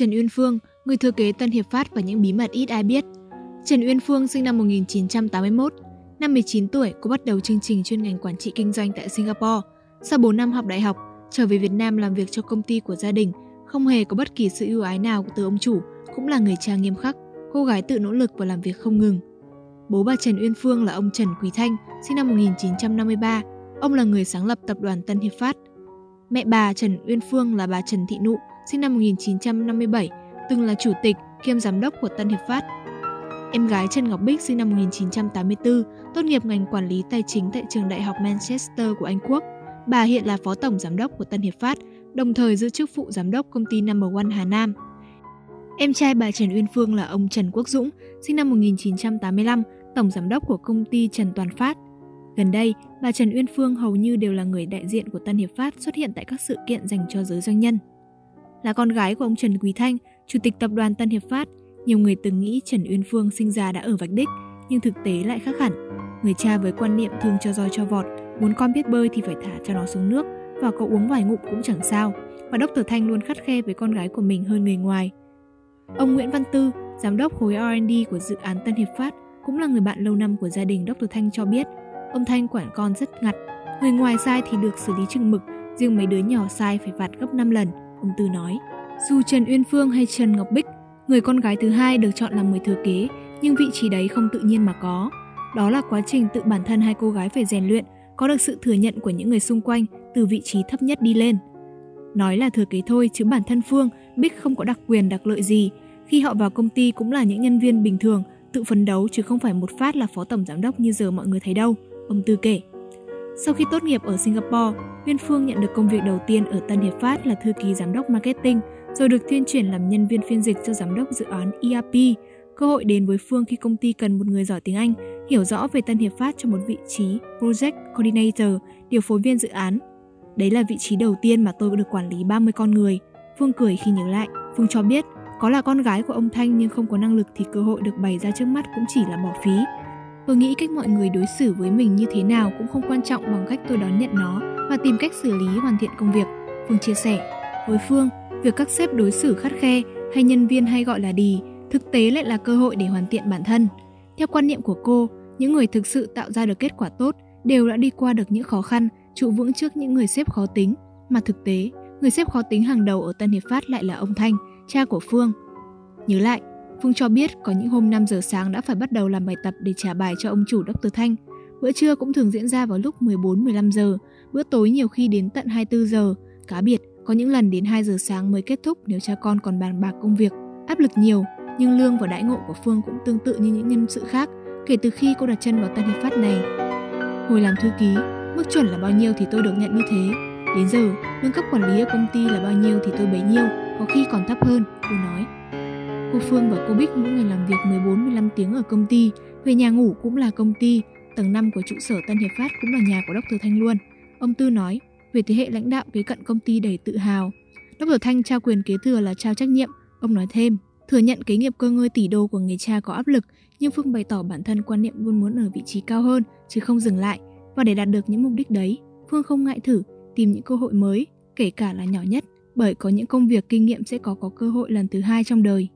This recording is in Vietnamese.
Trần Uyên Phương, người thừa kế Tân Hiệp Phát và những bí mật ít ai biết. Trần Uyên Phương sinh năm 1981, năm 19 tuổi cô bắt đầu chương trình chuyên ngành quản trị kinh doanh tại Singapore. Sau 4 năm học đại học, trở về Việt Nam làm việc cho công ty của gia đình, không hề có bất kỳ sự ưu ái nào từ ông chủ, cũng là người cha nghiêm khắc, cô gái tự nỗ lực và làm việc không ngừng. Bố bà Trần Uyên Phương là ông Trần Quý Thanh, sinh năm 1953. Ông là người sáng lập tập đoàn Tân Hiệp Phát. Mẹ bà Trần Uyên Phương là bà Trần Thị Nụ, sinh năm 1957, từng là chủ tịch kiêm giám đốc của Tân Hiệp Phát. Em gái Trần Ngọc Bích sinh năm 1984, tốt nghiệp ngành quản lý tài chính tại trường đại học Manchester của Anh Quốc. Bà hiện là phó tổng giám đốc của Tân Hiệp Phát, đồng thời giữ chức phụ giám đốc công ty Number One Hà Nam. Em trai bà Trần Uyên Phương là ông Trần Quốc Dũng, sinh năm 1985, tổng giám đốc của công ty Trần Toàn Phát. Gần đây, bà Trần Uyên Phương hầu như đều là người đại diện của Tân Hiệp Phát xuất hiện tại các sự kiện dành cho giới doanh nhân. Là con gái của ông Trần Quý Thanh, chủ tịch tập đoàn Tân Hiệp Phát, nhiều người từng nghĩ Trần Uyên Phương sinh ra đã ở vạch đích, nhưng thực tế lại khác hẳn. Người cha với quan niệm thường cho roi cho vọt, muốn con biết bơi thì phải thả cho nó xuống nước, và có uống vài ngụm cũng chẳng sao. Và Dr. Thanh luôn khắt khe với con gái của mình hơn người ngoài. Ông Nguyễn Văn Tư, giám đốc khối R&D của dự án Tân Hiệp Phát, cũng là người bạn lâu năm của gia đình Dr. Thanh cho biết, ông Thanh quản con rất ngặt. Người ngoài sai thì được xử lý chừng mực, riêng mấy đứa nhỏ sai phải phạt gấp 5 lần, ông Tư nói. Dù Trần Uyên Phương hay Trần Ngọc Bích, người con gái thứ hai được chọn làm người thừa kế, nhưng vị trí đấy không tự nhiên mà có. Đó là quá trình tự bản thân hai cô gái phải rèn luyện, có được sự thừa nhận của những người xung quanh từ vị trí thấp nhất đi lên. Nói là thừa kế thôi chứ bản thân Phương, Bích không có đặc quyền đặc lợi gì. Khi họ vào công ty cũng là những nhân viên bình thường, tự phấn đấu chứ không phải một phát là phó tổng giám đốc như giờ mọi người thấy đâu, ông Tư kể. Sau khi tốt nghiệp ở Singapore, Uyên Phương nhận được công việc đầu tiên ở Tân Hiệp Phát là thư ký giám đốc marketing, rồi được thiên chuyển làm nhân viên phiên dịch cho giám đốc dự án ERP. Cơ hội đến với Phương khi công ty cần một người giỏi tiếng Anh, hiểu rõ về Tân Hiệp Phát cho một vị trí Project Coordinator, điều phối viên dự án. Đấy là vị trí đầu tiên mà tôi được quản lý 30 con người. Phương cười khi nhớ lại. Phương cho biết, có là con gái của ông Thanh nhưng không có năng lực thì cơ hội được bày ra trước mắt cũng chỉ là bỏ phí. Tôi nghĩ cách mọi người đối xử với mình như thế nào cũng không quan trọng bằng cách tôi đón nhận nó và tìm cách xử lý hoàn thiện công việc. Phương chia sẻ. Với Phương, việc các sếp đối xử khắt khe hay nhân viên hay gọi là đì thực tế lại là cơ hội để hoàn thiện bản thân. Theo quan niệm của cô, những người thực sự tạo ra được kết quả tốt đều đã đi qua được những khó khăn, trụ vững trước những người sếp khó tính. Mà thực tế, người sếp khó tính hàng đầu ở Tân Hiệp Phát lại là ông Thanh, cha của Phương. Nhớ lại, Phương cho biết có những hôm 5 giờ sáng đã phải bắt đầu làm bài tập để trả bài cho ông chủ Dr. Thanh. Bữa trưa cũng thường diễn ra vào lúc 14-15 giờ, bữa tối nhiều khi đến tận 24 giờ. Cá biệt, có những lần đến 2 giờ sáng mới kết thúc nếu cha con còn bàn bạc công việc. Áp lực nhiều, nhưng lương và đãi ngộ của Phương cũng tương tự như những nhân sự khác kể từ khi cô đặt chân vào Tân Hiệp Phát này. Hồi làm thư ký, mức chuẩn là bao nhiêu thì tôi được nhận như thế. Đến giờ, lương cấp quản lý ở công ty là bao nhiêu thì tôi bấy nhiêu, có khi còn thấp hơn, cô nói. Cô Phương và cô Bích mỗi ngày làm việc 14-15 tiếng ở công ty, về nhà ngủ cũng là công ty, tầng 5 của trụ sở Tân Hiệp Phát cũng là nhà của Dr. Thanh luôn. Ông Tư nói, về thế hệ lãnh đạo kế cận công ty đầy tự hào. Dr. Thanh trao quyền kế thừa là trao trách nhiệm, ông nói thêm, thừa nhận kế nghiệp cơ ngơi tỷ đô của người cha có áp lực, nhưng Phương bày tỏ bản thân quan niệm luôn muốn ở vị trí cao hơn, chứ không dừng lại. Và để đạt được những mục đích đấy, Phương không ngại thử, tìm những cơ hội mới, kể cả là nhỏ nhất, bởi có những công việc kinh nghiệm sẽ có có cơ hội lần thứ hai trong đời.